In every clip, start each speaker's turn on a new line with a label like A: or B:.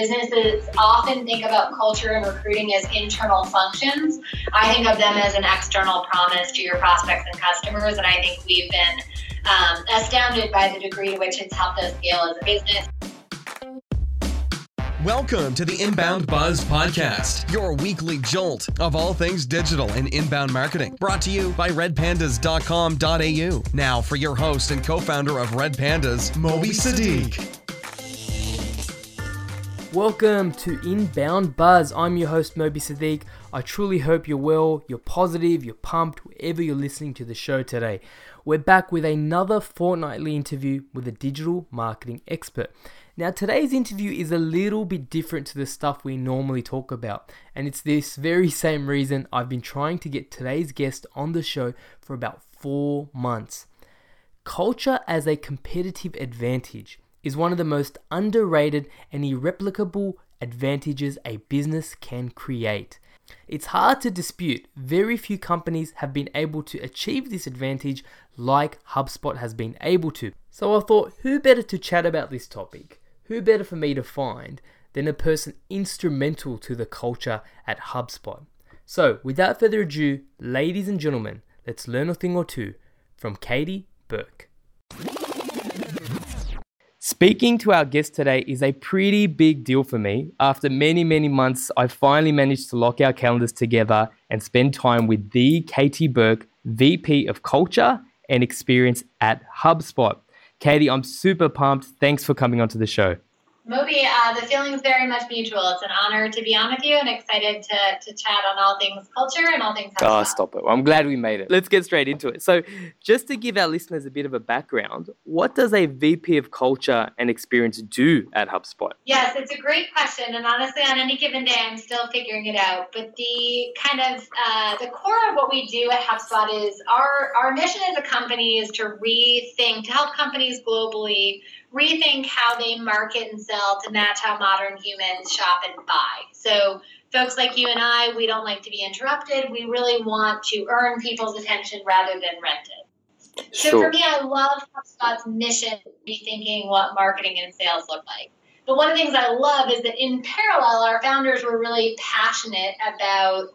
A: businesses often think about culture and recruiting as internal functions. I think of them as an external promise to your prospects and customers, and I think we've been um, astounded by the degree to which it's helped us scale as a business.
B: Welcome to the Inbound Buzz Podcast, your weekly jolt of all things digital and inbound marketing. Brought to you by redpandas.com.au. Now, for your host and co founder of Red Pandas, Moby Sadiq.
C: Welcome to Inbound Buzz. I'm your host, Moby Sadiq. I truly hope you're well, you're positive, you're pumped, wherever you're listening to the show today. We're back with another fortnightly interview with a digital marketing expert. Now, today's interview is a little bit different to the stuff we normally talk about, and it's this very same reason I've been trying to get today's guest on the show for about four months. Culture as a competitive advantage is one of the most underrated and irreplicable advantages a business can create. It's hard to dispute, very few companies have been able to achieve this advantage like HubSpot has been able to. So I thought, who better to chat about this topic? who better for me to find than a person instrumental to the culture at HubSpot? So, without further ado, ladies and gentlemen, let's learn a thing or two from Katie Burke. Speaking to our guest today is a pretty big deal for me. After many, many months, I finally managed to lock our calendars together and spend time with the Katie Burke, VP of Culture and Experience at HubSpot. Katie, I'm super pumped. Thanks for coming onto the show.
A: Moby, uh, the feeling's very much mutual. It's an honor to be on with you and excited to, to chat on all things culture and all things.
C: Oh, stop it. Well, I'm glad we made it. Let's get straight into it. So, just to give our listeners a bit of a background, what does a VP of culture and experience do at HubSpot?
A: Yes, it's a great question. And honestly, on any given day, I'm still figuring it out. But the kind of uh, the core of what we do at HubSpot is our, our mission as a company is to rethink, to help companies globally rethink how they market and sell to match how modern humans shop and buy. So, folks like you and I, we don't like to be interrupted. We really want to earn people's attention rather than rent it. So, sure. for me, I love HubSpot's mission rethinking what marketing and sales look like. But one of the things I love is that in parallel, our founders were really passionate about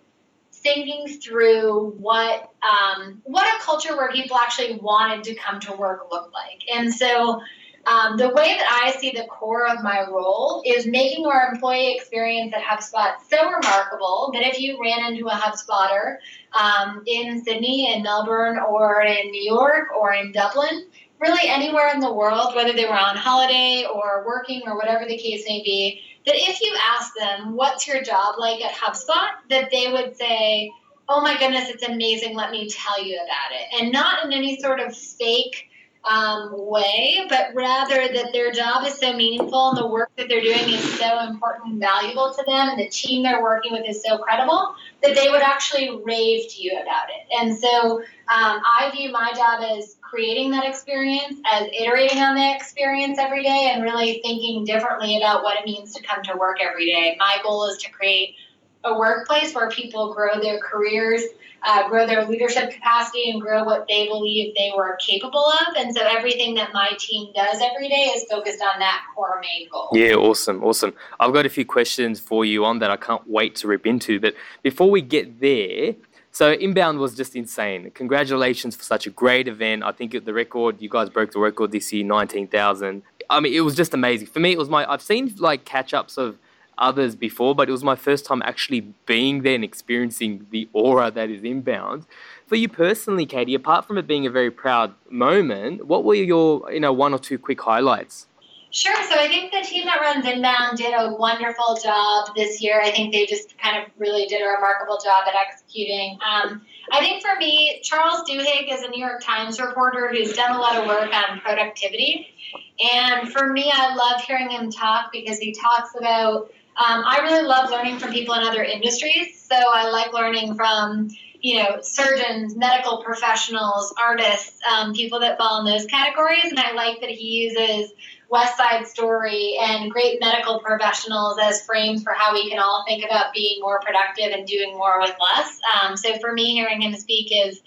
A: thinking through what um, what a culture where people actually wanted to come to work looked like. And so um, the way that I see the core of my role is making our employee experience at HubSpot so remarkable that if you ran into a HubSpotter um, in Sydney, in Melbourne, or in New York, or in Dublin, really anywhere in the world, whether they were on holiday or working or whatever the case may be, that if you ask them, what's your job like at HubSpot, that they would say, oh my goodness, it's amazing, let me tell you about it. And not in any sort of fake, um, way, but rather that their job is so meaningful and the work that they're doing is so important and valuable to them, and the team they're working with is so credible that they would actually rave to you about it. And so um, I view my job as creating that experience, as iterating on that experience every day, and really thinking differently about what it means to come to work every day. My goal is to create a workplace where people grow their careers uh, grow their leadership capacity and grow what they believe they were capable of. And so everything that my team does every day is focused on that core main goal.
C: Yeah, awesome, awesome. I've got a few questions for you on that I can't wait to rip into. But before we get there, so inbound was just insane. Congratulations for such a great event. I think the record you guys broke the record this year, nineteen thousand. I mean, it was just amazing. For me, it was my. I've seen like catch ups of others before, but it was my first time actually being there and experiencing the aura that is inbound. For you personally, Katie, apart from it being a very proud moment, what were your you know one or two quick highlights?
A: Sure. So I think the team that runs Inbound did a wonderful job this year. I think they just kind of really did a remarkable job at executing. Um, I think for me, Charles Duhigg is a New York Times reporter who's done a lot of work on productivity. And for me, I love hearing him talk because he talks about um, I really love learning from people in other industries. So I like learning from, you know, surgeons, medical professionals, artists, um, people that fall in those categories. And I like that he uses West Side Story and great medical professionals as frames for how we can all think about being more productive and doing more with less. Um, so for me, hearing him speak is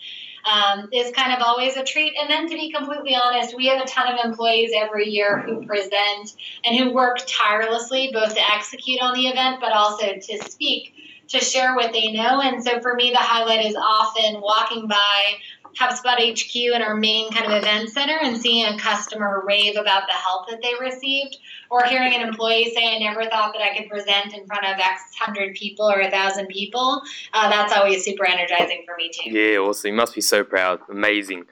A: um, is kind of always a treat. And then to be completely honest, we have a ton of employees every year who present and who work tirelessly both to execute on the event, but also to speak to share what they know. And so for me, the highlight is often walking by HubSpot HQ in our main kind of event center and seeing a customer rave about the help that they received, or hearing an employee say, I never thought that I could present in front of X hundred people or a thousand people. Uh, that's always super energizing for me, too.
C: Yeah, awesome. You must be so proud. Amazing.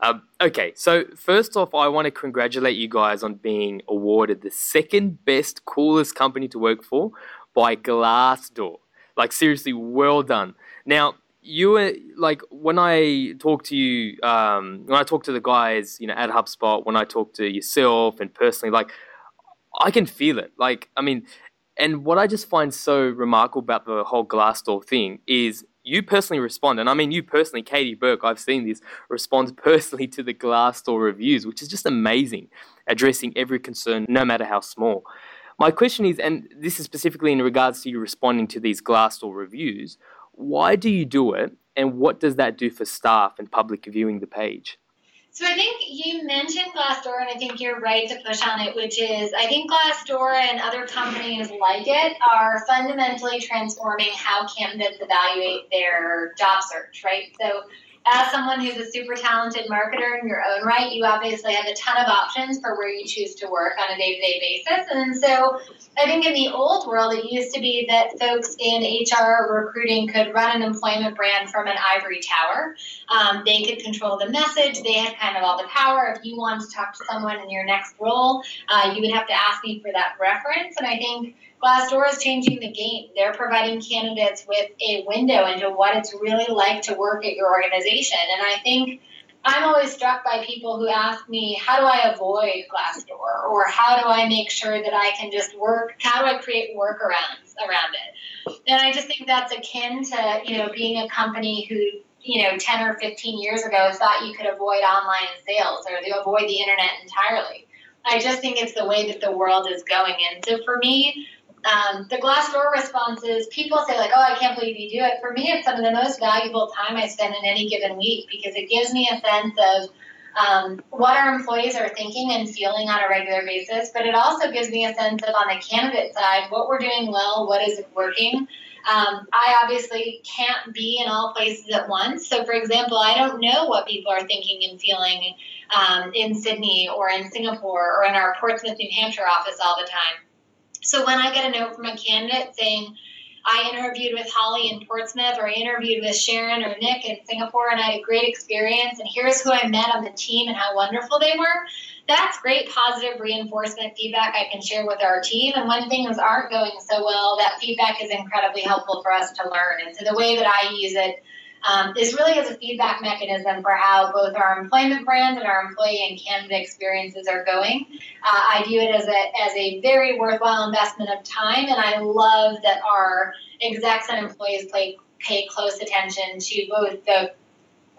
C: Um, okay, so first off, I want to congratulate you guys on being awarded the second best, coolest company to work for by Glassdoor. Like, seriously, well done. Now, you were like when I talk to you, um, when I talk to the guys, you know, at HubSpot, when I talk to yourself and personally, like I can feel it. Like, I mean, and what I just find so remarkable about the whole Glassdoor thing is you personally respond, and I mean you personally, Katie Burke, I've seen this, responds personally to the Glassdoor reviews, which is just amazing, addressing every concern, no matter how small. My question is, and this is specifically in regards to you responding to these Glassdoor reviews, why do you do it, and what does that do for staff and public viewing the page?
A: So I think you mentioned Glassdoor, and I think you're right to push on it, which is I think Glassdoor and other companies like it are fundamentally transforming how candidates evaluate their job search, right? So as someone who's a super talented marketer in your own right, you obviously have a ton of options for where you choose to work on a day to day basis. And so I think in the old world, it used to be that folks in HR recruiting could run an employment brand from an ivory tower. Um, they could control the message, they had kind of all the power. If you wanted to talk to someone in your next role, uh, you would have to ask me for that reference. And I think Glassdoor is changing the game. They're providing candidates with a window into what it's really like to work at your organization. And I think I'm always struck by people who ask me, how do I avoid Glassdoor? Or how do I make sure that I can just work? How do I create workarounds around it? And I just think that's akin to, you know, being a company who, you know, 10 or 15 years ago thought you could avoid online sales or avoid the internet entirely. I just think it's the way that the world is going. And so for me, um, the Glassdoor responses, people say like, "Oh, I can't believe you do it." For me, it's some of the most valuable time I spend in any given week because it gives me a sense of um, what our employees are thinking and feeling on a regular basis. But it also gives me a sense of, on the candidate side, what we're doing well, what isn't working. Um, I obviously can't be in all places at once. So, for example, I don't know what people are thinking and feeling um, in Sydney or in Singapore or in our Portsmouth, New Hampshire office all the time. So when I get a note from a candidate saying, I interviewed with Holly in Portsmouth, or I interviewed with Sharon or Nick in Singapore, and I had a great experience, and here's who I met on the team and how wonderful they were. That's great positive reinforcement feedback I can share with our team. And when things aren't going so well, that feedback is incredibly helpful for us to learn. And so the way that I use it um, is really as a feedback mechanism for how both our employment brand and our employee and candidate experiences are going. Uh, I view it as a, as a very worthwhile investment of time, and I love that our execs and employees play, pay close attention to both the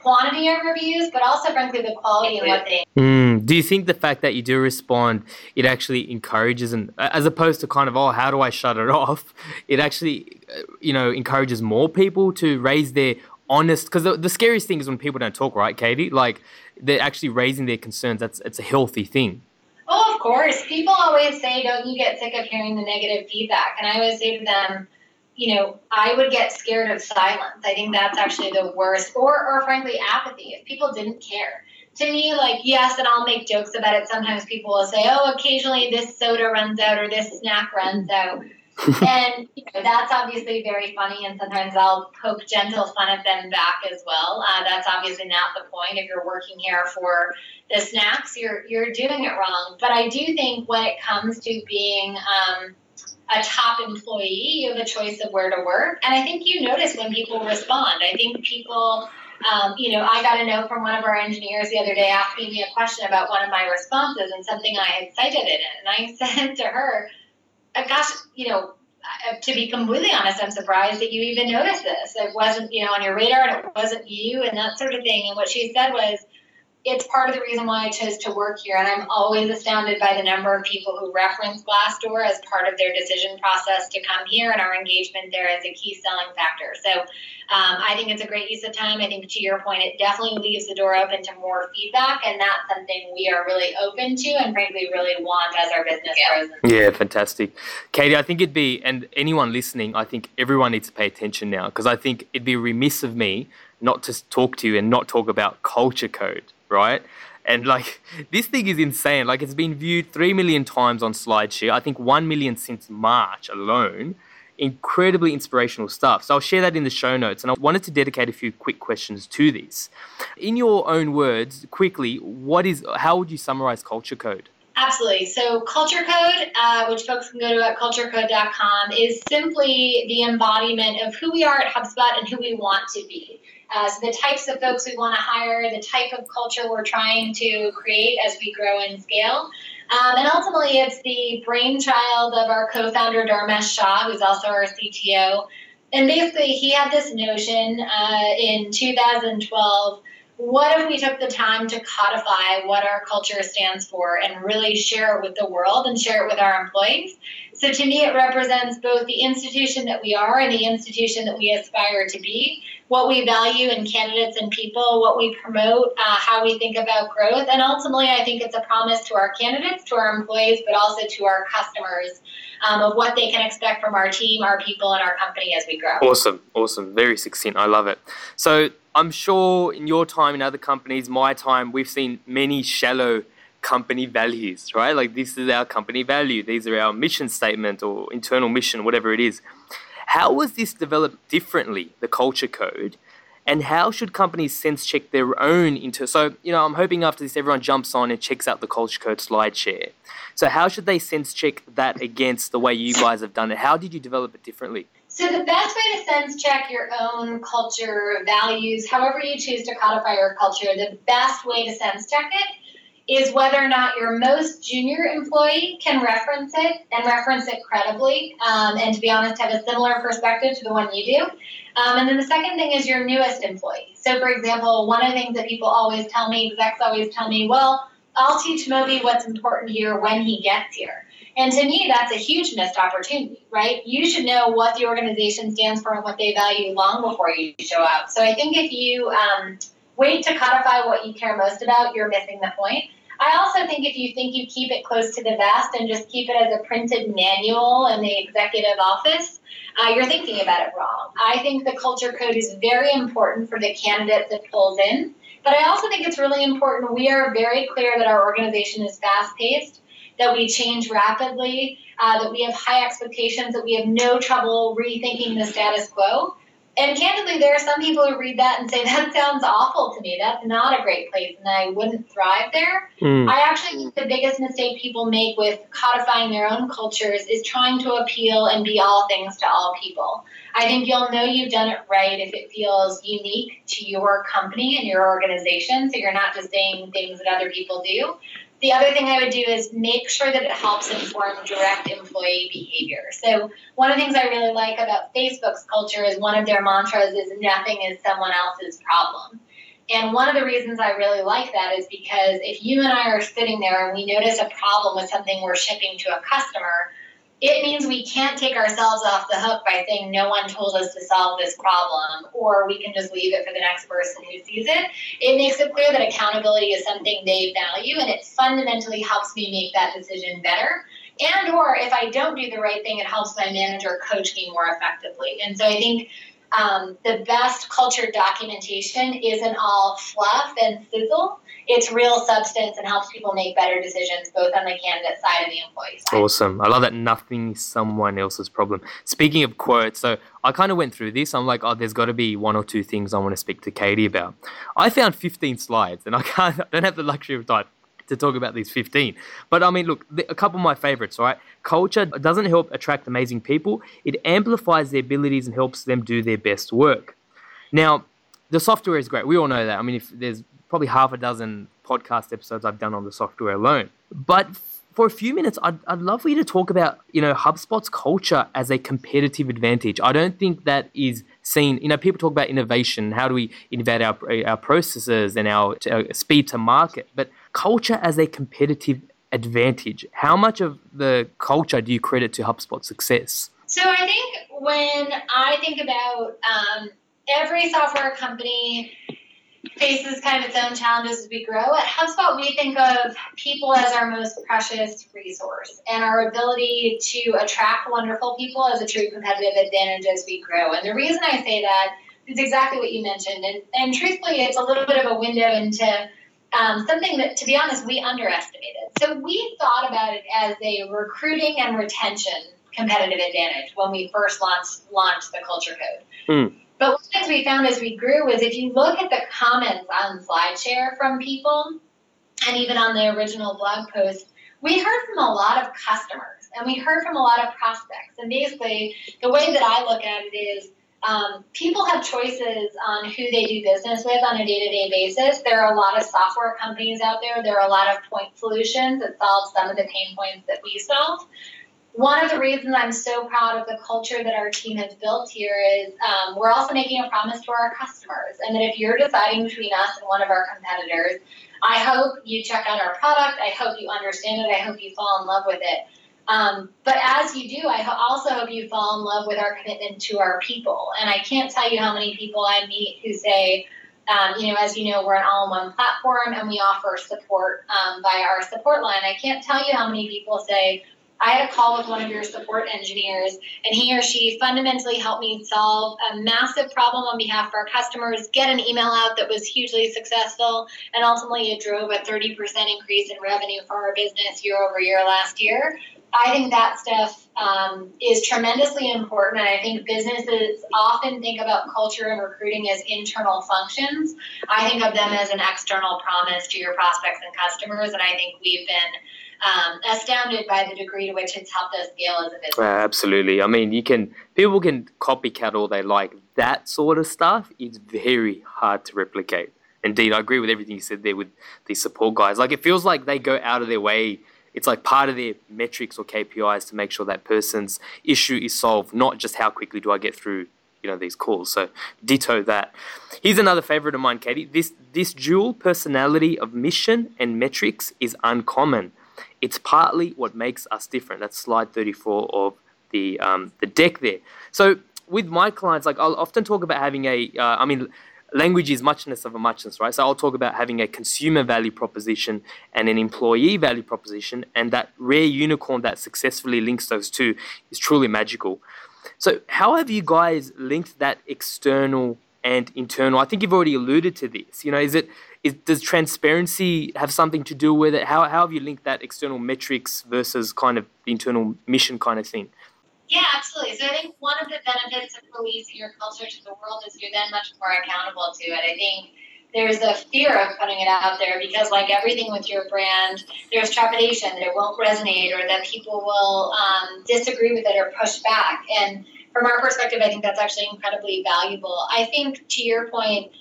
A: quantity of reviews, but also, frankly, the quality of what they.
C: Mm. Do you think the fact that you do respond, it actually encourages, and as opposed to kind of, oh, how do I shut it off? It actually, uh, you know, encourages more people to raise their honest because the, the scariest thing is when people don't talk right katie? Like they're actually raising their concerns. That's it's a healthy thing.
A: Oh of course. People always say don't you get sick of hearing the negative feedback? And i always say to them you know i would get scared of silence. I think that's actually the worst or or frankly apathy. If people didn't care. To me like yes and i'll make jokes about it. Sometimes people will say oh occasionally this soda runs out or this snack runs out and you know, that's obviously very funny, and sometimes I'll poke gentle fun at them back as well. Uh, that's obviously not the point. If you're working here for the snacks, you're you're doing it wrong. But I do think when it comes to being um, a top employee, you have a choice of where to work, and I think you notice when people respond. I think people. Um, you know, I got a note from one of our engineers the other day asking me a question about one of my responses and something I had cited in it. And I said to her, uh, gosh, you know, uh, to be completely honest, I'm surprised that you even noticed this. It wasn't, you know, on your radar and it wasn't you and that sort of thing. And what she said was, it's part of the reason why I chose to work here. And I'm always astounded by the number of people who reference Glassdoor as part of their decision process to come here and our engagement there as a key selling factor. So um, I think it's a great use of time. I think to your point, it definitely leaves the door open to more feedback. And that's something we are really open to and frankly really want as our business
C: yeah.
A: grows.
C: Yeah, fantastic. Katie, I think it'd be, and anyone listening, I think everyone needs to pay attention now because I think it'd be remiss of me not to talk to you and not talk about culture code right? And like this thing is insane. Like it's been viewed three million times on SlideShare. I think one million since March alone. Incredibly inspirational stuff. So I'll share that in the show notes. And I wanted to dedicate a few quick questions to this. In your own words, quickly, what is how would you summarize culture code?
A: Absolutely. So, Culture Code, uh, which folks can go to at culturecode.com, is simply the embodiment of who we are at HubSpot and who we want to be. Uh, so the types of folks we want to hire, the type of culture we're trying to create as we grow and scale. Um, and ultimately, it's the brainchild of our co founder, Dharmesh Shah, who's also our CTO. And basically, he had this notion uh, in 2012 what if we took the time to codify what our culture stands for and really share it with the world and share it with our employees? So to me, it represents both the institution that we are and the institution that we aspire to be, what we value in candidates and people, what we promote, uh, how we think about growth, and ultimately, I think it's a promise to our candidates, to our employees, but also to our customers um, of what they can expect from our team, our people, and our company as we grow.
C: Awesome, awesome, very succinct. I love it. So I'm sure in your time in other companies, my time, we've seen many shallow company values, right? Like this is our company value. These are our mission statement or internal mission, whatever it is. How was this developed differently, the culture code? And how should companies sense check their own into so you know I'm hoping after this everyone jumps on and checks out the culture code slide share. So how should they sense check that against the way you guys have done it? How did you develop it differently?
A: So the best way to sense check your own culture values, however you choose to codify your culture, the best way to sense check it is whether or not your most junior employee can reference it and reference it credibly, um, and to be honest, have a similar perspective to the one you do. Um, and then the second thing is your newest employee. So, for example, one of the things that people always tell me, execs always tell me, well, I'll teach Moby what's important here when he gets here. And to me, that's a huge missed opportunity, right? You should know what the organization stands for and what they value long before you show up. So I think if you um, wait to codify what you care most about, you're missing the point. I also think if you think you keep it close to the vest and just keep it as a printed manual in the executive office, uh, you're thinking about it wrong. I think the culture code is very important for the candidates that pulls in, but I also think it's really important. We are very clear that our organization is fast paced, that we change rapidly, uh, that we have high expectations, that we have no trouble rethinking the status quo. And candidly, there are some people who read that and say, that sounds awful to me. That's not a great place, and I wouldn't thrive there. Mm. I actually think the biggest mistake people make with codifying their own cultures is trying to appeal and be all things to all people. I think you'll know you've done it right if it feels unique to your company and your organization, so you're not just saying things that other people do. The other thing I would do is make sure that it helps inform direct employee behavior. So one of the things I really like about Facebook's culture is one of their mantras is nothing is someone else's problem. And one of the reasons I really like that is because if you and I are sitting there and we notice a problem with something we're shipping to a customer, it means we can't take ourselves off the hook by saying no one told us to solve this problem or we can just leave it for the next person who sees it. It makes it clear that accountability is something they value and it fundamentally helps me make that decision better. And or if I don't do the right thing, it helps my manager coach me more effectively. And so I think um, the best culture documentation isn't all fluff and sizzle it's real substance and helps people make better decisions both on the candidate side and the employee side.
C: Awesome. I love that nothing is someone else's problem. Speaking of quotes, so I kind of went through this. I'm like, oh, there's got to be one or two things I want to speak to Katie about. I found 15 slides and I can't, I don't have the luxury of time to talk about these 15. But I mean, look, a couple of my favorites, right? Culture doesn't help attract amazing people, it amplifies their abilities and helps them do their best work. Now, the software is great. We all know that. I mean, if there's probably half a dozen podcast episodes I've done on the software alone. But for a few minutes, I'd, I'd love for you to talk about, you know, HubSpot's culture as a competitive advantage. I don't think that is seen, you know, people talk about innovation. How do we innovate our, our processes and our, our speed to market? But culture as a competitive advantage, how much of the culture do you credit to HubSpot's success?
A: So I think when I think about um, every software company faces kind of its own challenges as we grow. At HubSpot, we think of people as our most precious resource and our ability to attract wonderful people as a true competitive advantage as we grow. And the reason I say that is exactly what you mentioned. And, and truthfully, it's a little bit of a window into um, something that, to be honest, we underestimated. So we thought about it as a recruiting and retention competitive advantage when we first launched, launched the culture code.
C: Mm.
A: But one thing we found as we grew is if you look at the comments on SlideShare from people, and even on the original blog post, we heard from a lot of customers and we heard from a lot of prospects. And basically, the way that I look at it is um, people have choices on who they do business with on a day to day basis. There are a lot of software companies out there, there are a lot of point solutions that solve some of the pain points that we solve one of the reasons I'm so proud of the culture that our team has built here is um, we're also making a promise to our customers. And that if you're deciding between us and one of our competitors, I hope you check out our product. I hope you understand it. I hope you fall in love with it. Um, but as you do, I also hope you fall in love with our commitment to our people. And I can't tell you how many people I meet who say, um, you know, as you know, we're an all-in-one platform and we offer support um, by our support line. I can't tell you how many people say, I had a call with one of your support engineers, and he or she fundamentally helped me solve a massive problem on behalf of our customers, get an email out that was hugely successful, and ultimately it drove a 30% increase in revenue for our business year over year last year. I think that stuff um, is tremendously important, and I think businesses often think about culture and recruiting as internal functions. I think of them as an external promise to your prospects and customers, and I think we've been um, astounded by the degree to which it's helped us scale as a business. Uh,
C: absolutely. I mean, you can people can copycat all they like. That sort of stuff is very hard to replicate. Indeed, I agree with everything you said there with the support guys. Like it feels like they go out of their way. It's like part of their metrics or KPIs to make sure that person's issue is solved, not just how quickly do I get through you know these calls. So ditto that. Here's another favorite of mine, Katie. This this dual personality of mission and metrics is uncommon. It's partly what makes us different. That's slide 34 of the um, the deck there. So with my clients, like I'll often talk about having a, uh, I mean, language is muchness of a muchness, right? So I'll talk about having a consumer value proposition and an employee value proposition, and that rare unicorn that successfully links those two is truly magical. So how have you guys linked that external and internal? I think you've already alluded to this. You know, is it is, does transparency have something to do with it? How, how have you linked that external metrics versus kind of internal mission kind of thing?
A: Yeah, absolutely. So I think one of the benefits of releasing your culture to the world is you're then much more accountable to it. I think there's a fear of putting it out there because, like everything with your brand, there's trepidation that it won't resonate or that people will um, disagree with it or push back. And from our perspective, I think that's actually incredibly valuable. I think, to your point,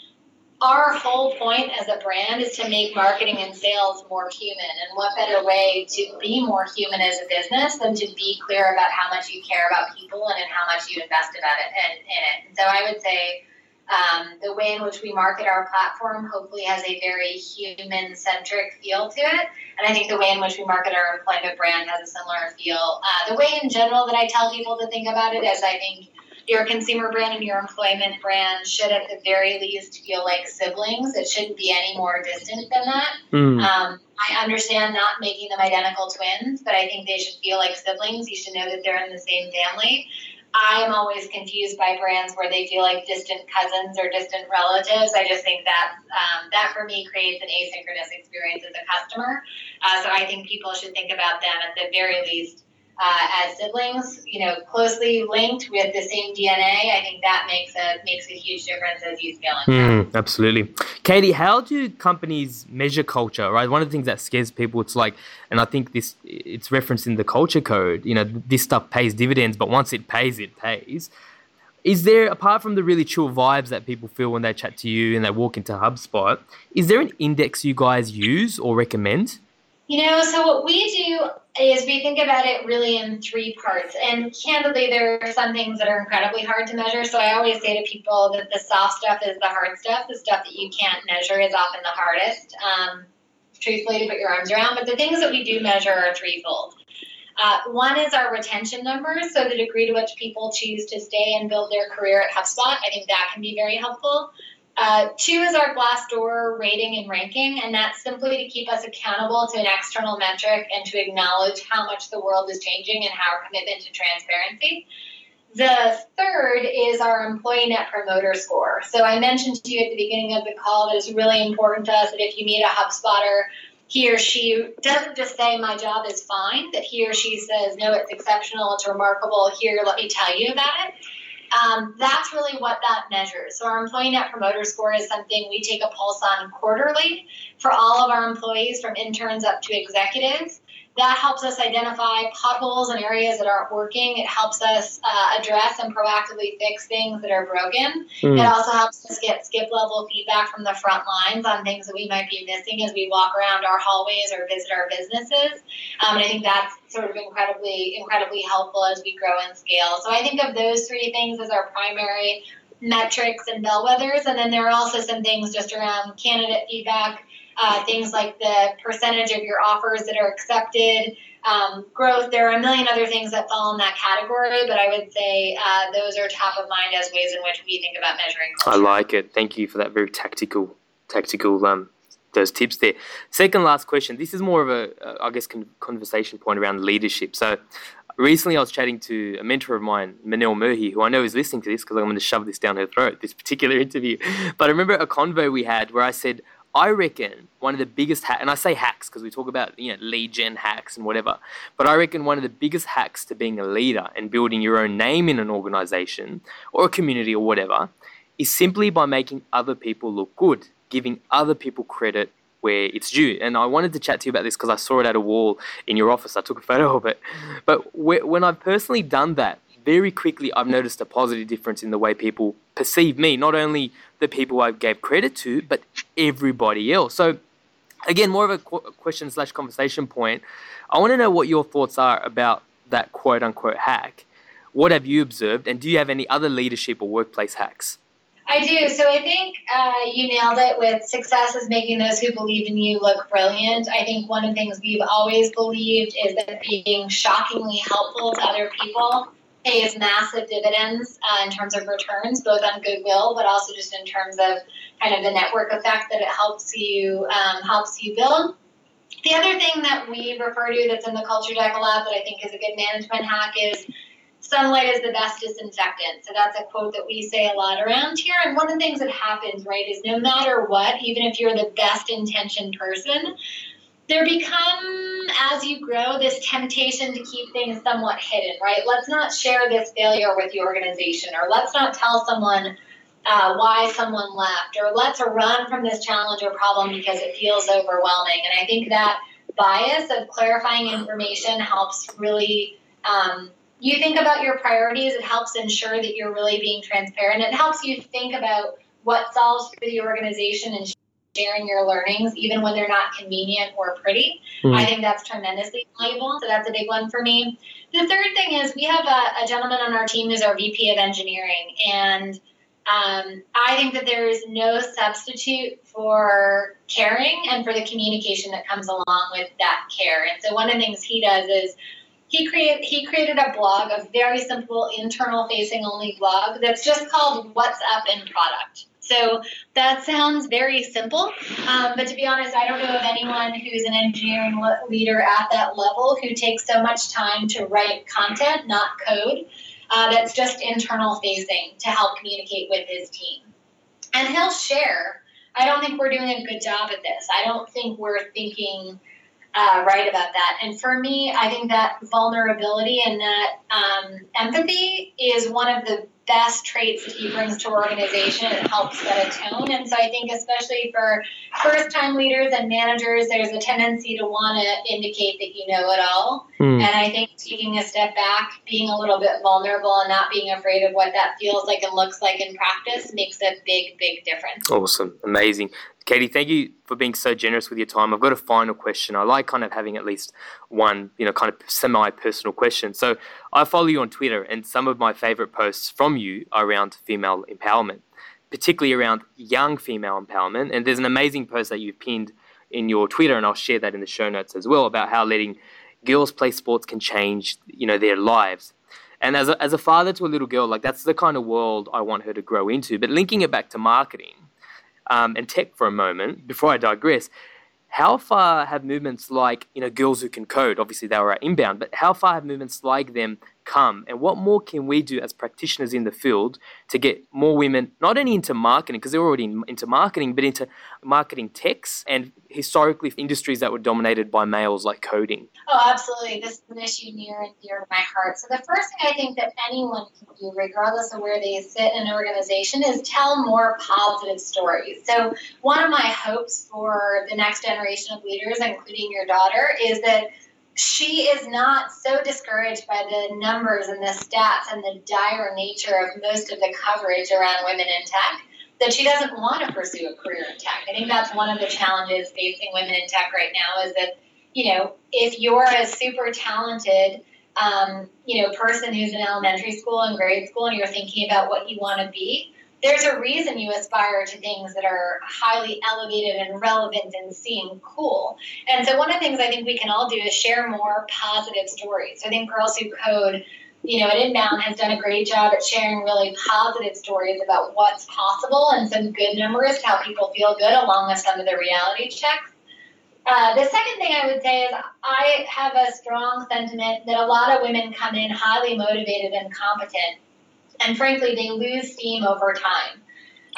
A: our whole point as a brand is to make marketing and sales more human. And what better way to be more human as a business than to be clear about how much you care about people and in how much you invest about it and in it. And so I would say um, the way in which we market our platform hopefully has a very human centric feel to it. And I think the way in which we market our employment brand has a similar feel. Uh, the way in general that I tell people to think about it is I think your consumer brand and your employment brand should at the very least feel like siblings. It shouldn't be any more distant than that.
C: Mm.
A: Um, I understand not making them identical twins, but I think they should feel like siblings. You should know that they're in the same family. I am always confused by brands where they feel like distant cousins or distant relatives. I just think that um, that for me creates an asynchronous experience as a customer. Uh, so I think people should think about them at the very least uh, as siblings, you know, closely linked with the same DNA, I think that makes a makes a huge difference as you scale.
C: Mm, absolutely, Katie. How do companies measure culture? Right, one of the things that scares people, it's like, and I think this it's referenced in the culture code. You know, this stuff pays dividends, but once it pays, it pays. Is there, apart from the really chill vibes that people feel when they chat to you and they walk into HubSpot, is there an index you guys use or recommend?
A: You know, so what we do is we think about it really in three parts. And candidly, there are some things that are incredibly hard to measure. So I always say to people that the soft stuff is the hard stuff. The stuff that you can't measure is often the hardest, um, truthfully, to put your arms around. But the things that we do measure are threefold. Uh, one is our retention numbers, so the degree to which people choose to stay and build their career at HubSpot. I think that can be very helpful. Uh, two is our Glassdoor rating and ranking, and that's simply to keep us accountable to an external metric and to acknowledge how much the world is changing and how our commitment to transparency. The third is our employee net promoter score. So I mentioned to you at the beginning of the call that it's really important to us that if you meet a HubSpotter, he or she doesn't just say my job is fine, that he or she says, no, it's exceptional, it's remarkable, here, let me tell you about it. Um, that's really what that measures. So, our employee net promoter score is something we take a pulse on quarterly for all of our employees, from interns up to executives that helps us identify potholes and areas that aren't working. It helps us uh, address and proactively fix things that are broken. Mm. It also helps us get skip level feedback from the front lines on things that we might be missing as we walk around our hallways or visit our businesses. Um, and I think that's sort of incredibly, incredibly helpful as we grow and scale. So I think of those three things as our primary metrics and bellwethers. And then there are also some things just around candidate feedback uh, things like the percentage of your offers that are accepted, um, growth. There are a million other things that fall in that category, but I would say uh, those are top of mind as ways in which we think about measuring. Culture.
C: I like it. Thank you for that very tactical, tactical um, those tips there. Second last question. This is more of a, uh, I guess, con- conversation point around leadership. So recently I was chatting to a mentor of mine, Manel Murhi, who I know is listening to this because I'm going to shove this down her throat, this particular interview. But I remember a convo we had where I said, I reckon one of the biggest hacks, and I say hacks because we talk about you know lead gen hacks and whatever, but I reckon one of the biggest hacks to being a leader and building your own name in an organization or a community or whatever is simply by making other people look good, giving other people credit where it's due. And I wanted to chat to you about this because I saw it at a wall in your office. I took a photo of it. But when I've personally done that, very quickly I've noticed a positive difference in the way people perceive me, not only the people I gave credit to, but everybody else. So, again, more of a question slash conversation point. I want to know what your thoughts are about that quote unquote hack. What have you observed, and do you have any other leadership or workplace hacks?
A: I do. So I think uh, you nailed it with success is making those who believe in you look brilliant. I think one of the things we've always believed is that being shockingly helpful to other people pays massive dividends uh, in terms of returns, both on goodwill, but also just in terms of kind of the network effect that it helps you um, helps you build. The other thing that we refer to that's in the Culture Deck a lot that I think is a good management hack is sunlight is the best disinfectant. So that's a quote that we say a lot around here. And one of the things that happens, right, is no matter what, even if you're the best intentioned person, there become as you grow this temptation to keep things somewhat hidden right? Let's not share this failure with the organization or let's not tell someone uh, why someone left or let's run from this challenge or problem because it feels overwhelming. And i think that bias of clarifying information helps really um, you think about your priorities. It helps ensure that you're really being transparent. It helps you think about what solves for the organization and sharing your learnings, even when they're not convenient or pretty. Mm. I think that's tremendously valuable. So that's a big one for me. The third thing is we have a, a gentleman on our team who's our VP of engineering. And um, I think that there is no substitute for caring and for the communication that comes along with that care. And so one of the things he does is he created he created a blog, a very simple internal facing only blog that's just called What's Up in Product. So that sounds very simple, um, but to be honest, I don't know of anyone who's an engineering leader at that level who takes so much time to write content, not code, uh, that's just internal facing to help communicate with his team. And he'll share. I don't think we're doing a good job at this. I don't think we're thinking uh, right about that. And for me, I think that vulnerability and that um, empathy is one of the best traits that he brings to organization. It helps set a tone. And so I think, especially for first time leaders and managers, there's a tendency to want to indicate that you know it all. Mm. And I think taking a step back, being a little bit vulnerable, and not being afraid of what that feels like and looks like in practice makes a big, big difference.
C: Awesome. Amazing.
D: Katie, thank you for being so generous with your time. I've got a final question. I like kind of having at least one, you know, kind of semi-personal question. So I follow you on Twitter, and some of my favorite posts from you are around female empowerment, particularly around young female empowerment. And there's an amazing post that you've pinned in your Twitter, and I'll share that in the show notes as well about how letting girls play sports can change, you know, their lives. And as a, as a father to a little girl, like that's the kind of world I want her to grow into. But linking it back to marketing um, and tech for a moment before I digress. How far have movements like you know girls who can code? Obviously, they were at inbound, but how far have movements like them come? And what more can we do as practitioners in the field to get more women not only into marketing, because they're already in, into marketing, but into marketing techs and historically industries that were dominated by males like coding?
A: Oh, absolutely. This is an issue near and dear to my heart. So, the first thing I think that anyone can do, regardless of where they sit in an organization, is tell more positive stories. So, one of my hopes for the next generation of leaders, including your daughter, is that she is not so discouraged by the numbers and the stats and the dire nature of most of the coverage around women in tech that she doesn't want to pursue a career in tech. I think that's one of the challenges facing women in tech right now is that, you know, if you're a super talented, um, you know, person who's in elementary school and grade school and you're thinking about what you want to be, there's a reason you aspire to things that are highly elevated and relevant and seem cool. And so, one of the things I think we can all do is share more positive stories. I think Girls Who Code, you know, at Inbound has done a great job at sharing really positive stories about what's possible and some good numbers to help people feel good, along with some of the reality checks. Uh, the second thing I would say is I have a strong sentiment that a lot of women come in highly motivated and competent and frankly, they lose steam over time.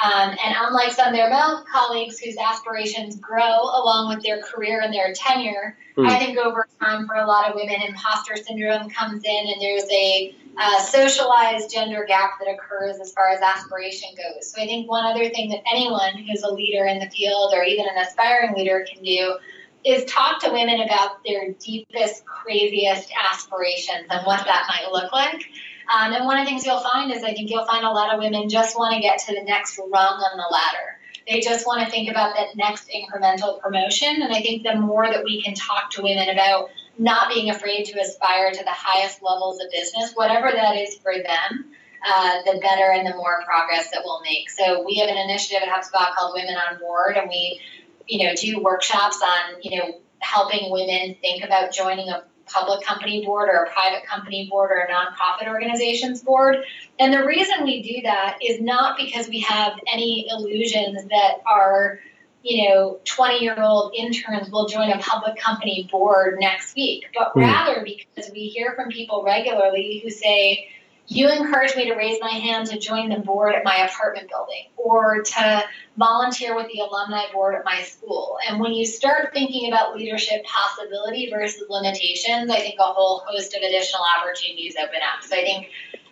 A: Um, and unlike some of their male colleagues whose aspirations grow along with their career and their tenure, mm. I think over time for a lot of women, imposter syndrome comes in and there's a uh, socialized gender gap that occurs as far as aspiration goes. So I think one other thing that anyone who's a leader in the field or even an aspiring leader can do is talk to women about their deepest, craziest aspirations and what that might look like. Um, and one of the things you'll find is I think you'll find a lot of women just want to get to the next rung on the ladder. They just want to think about that next incremental promotion. And I think the more that we can talk to women about not being afraid to aspire to the highest levels of business, whatever that is for them, uh, the better and the more progress that we'll make. So we have an initiative at HubSpot called Women on Board, and we, you know, do workshops on, you know, helping women think about joining a public company board or a private company board or a nonprofit organization's board. And the reason we do that is not because we have any illusions that our you know 20 year old interns will join a public company board next week, but mm. rather because we hear from people regularly who say, you encouraged me to raise my hand to join the board at my apartment building or to volunteer with the alumni board at my school. And when you start thinking about leadership possibility versus limitations, I think a whole host of additional opportunities open up. So I think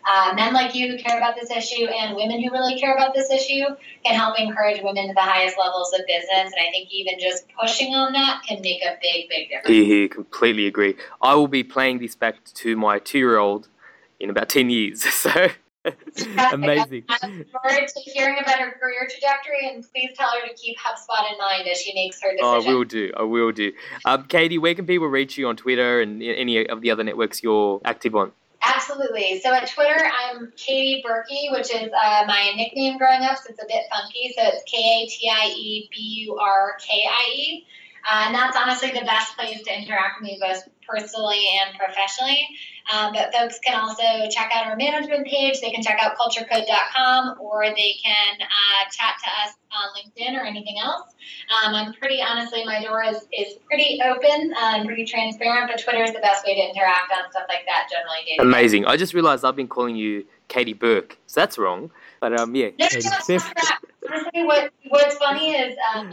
A: uh, men like you who care about this issue and women who really care about this issue can help encourage women to the highest levels of business. And I think even just pushing on that can make a big, big difference.
D: He, completely agree. I will be playing this back to my two year old in about 10 years. So amazing.
A: I look forward to hearing about her career trajectory, and please tell her to keep HubSpot in mind as she makes her decision.
D: Oh, I will do. I will do. Um, Katie, where can people reach you on Twitter and any of the other networks you're active on?
A: Absolutely. So at Twitter, I'm Katie Burkie, which is uh, my nickname growing up, so it's a bit funky. So it's K A T I E B U R K I E. Uh, and that's honestly the best place to interact with me both personally and professionally. Um, but folks can also check out our management page. They can check out culturecode.com or they can uh, chat to us on LinkedIn or anything else. Um, I'm pretty honestly, my door is, is pretty open uh, and pretty transparent, but Twitter is the best way to interact on stuff like that generally. Day
D: Amazing. I just realized I've been calling you Katie Burke, so that's wrong. But um, yeah.
A: No, no, Honestly, what, what's funny is um,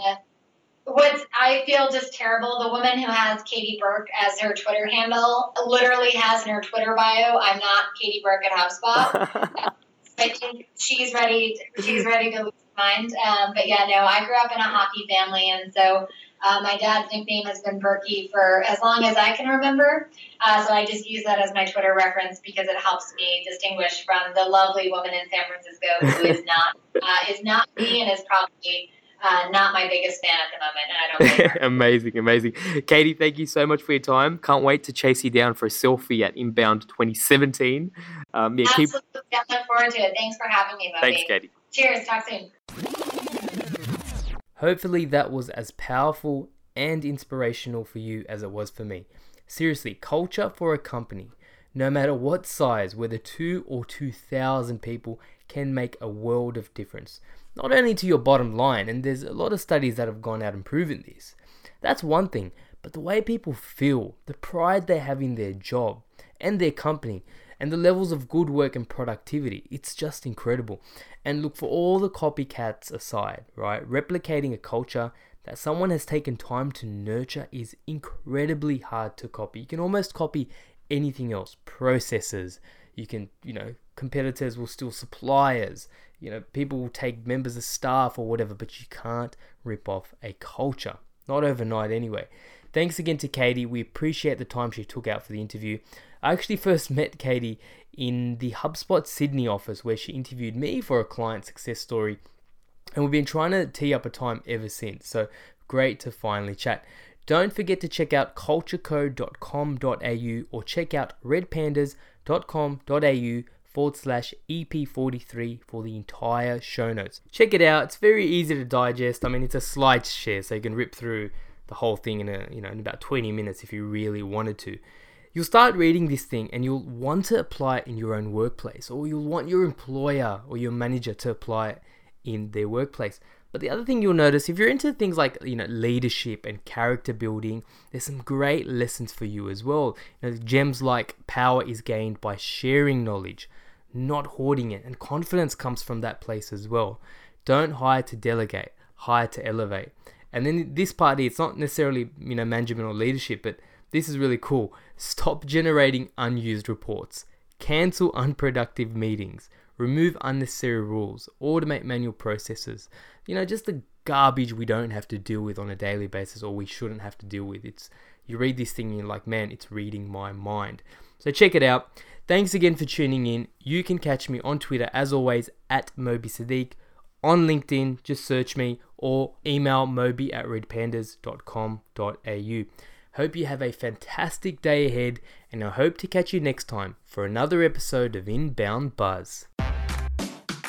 A: What's I feel just terrible. The woman who has Katie Burke as her Twitter handle literally has in her Twitter bio, "I'm not Katie Burke at HubSpot." I think she's ready. she's ready to lose mind. Um, but yeah, no, I grew up in a hockey family, and so uh, my dad's nickname has been Burkie for as long as I can remember. Uh, so I just use that as my Twitter reference because it helps me distinguish from the lovely woman in San Francisco who is not uh, is not me and is probably uh, not my biggest fan at the moment, and I don't.
C: amazing, amazing, Katie. Thank you so much for your time. Can't wait to chase you down for a selfie at Inbound 2017.
A: Um, yeah, Absolutely, keep... I look forward to it. Thanks for having me, Moby.
C: Thanks, Katie.
A: Cheers. Talk soon.
C: Hopefully, that was as powerful and inspirational for you as it was for me. Seriously, culture for a company, no matter what size, whether two or 2,000 people, can make a world of difference. Not only to your bottom line, and there's a lot of studies that have gone out and proven this. That's one thing, but the way people feel, the pride they have in their job and their company, and the levels of good work and productivity, it's just incredible. And look, for all the copycats aside, right, replicating a culture that someone has taken time to nurture is incredibly hard to copy. You can almost copy anything else, processes, you can, you know, competitors will steal suppliers, you know, people will take members of staff or whatever, but you can't rip off a culture. Not overnight anyway. Thanks again to Katie. We appreciate the time she took out for the interview. I actually first met Katie in the HubSpot Sydney office where she interviewed me for a client success story. And we've been trying to tee up a time ever since. So great to finally chat. Don't forget to check out culturecode.com.au or check out redpandas.com.au forward slash EP43 for the entire show notes. Check it out. It's very easy to digest. I mean, it's a slide share, so you can rip through the whole thing in a you know in about 20 minutes if you really wanted to. You'll start reading this thing and you'll want to apply it in your own workplace, or you'll want your employer or your manager to apply it in their workplace. But the other thing you'll notice, if you're into things like you know leadership and character building, there's some great lessons for you as well. You know, gems like power is gained by sharing knowledge, not hoarding it, and confidence comes from that place as well. Don't hire to delegate, hire to elevate. And then this party, it's not necessarily you know management or leadership, but this is really cool. Stop generating unused reports. Cancel unproductive meetings remove unnecessary rules, automate manual processes. You know, just the garbage we don't have to deal with on a daily basis or we shouldn't have to deal with. It's you read this thing and you're like, man, it's reading my mind. So check it out. Thanks again for tuning in. You can catch me on Twitter as always at Moby Sadiq. On LinkedIn, just search me or email moby at redpandas.com.au. Hope you have a fantastic day ahead, and I hope to catch you next time for another episode of Inbound Buzz.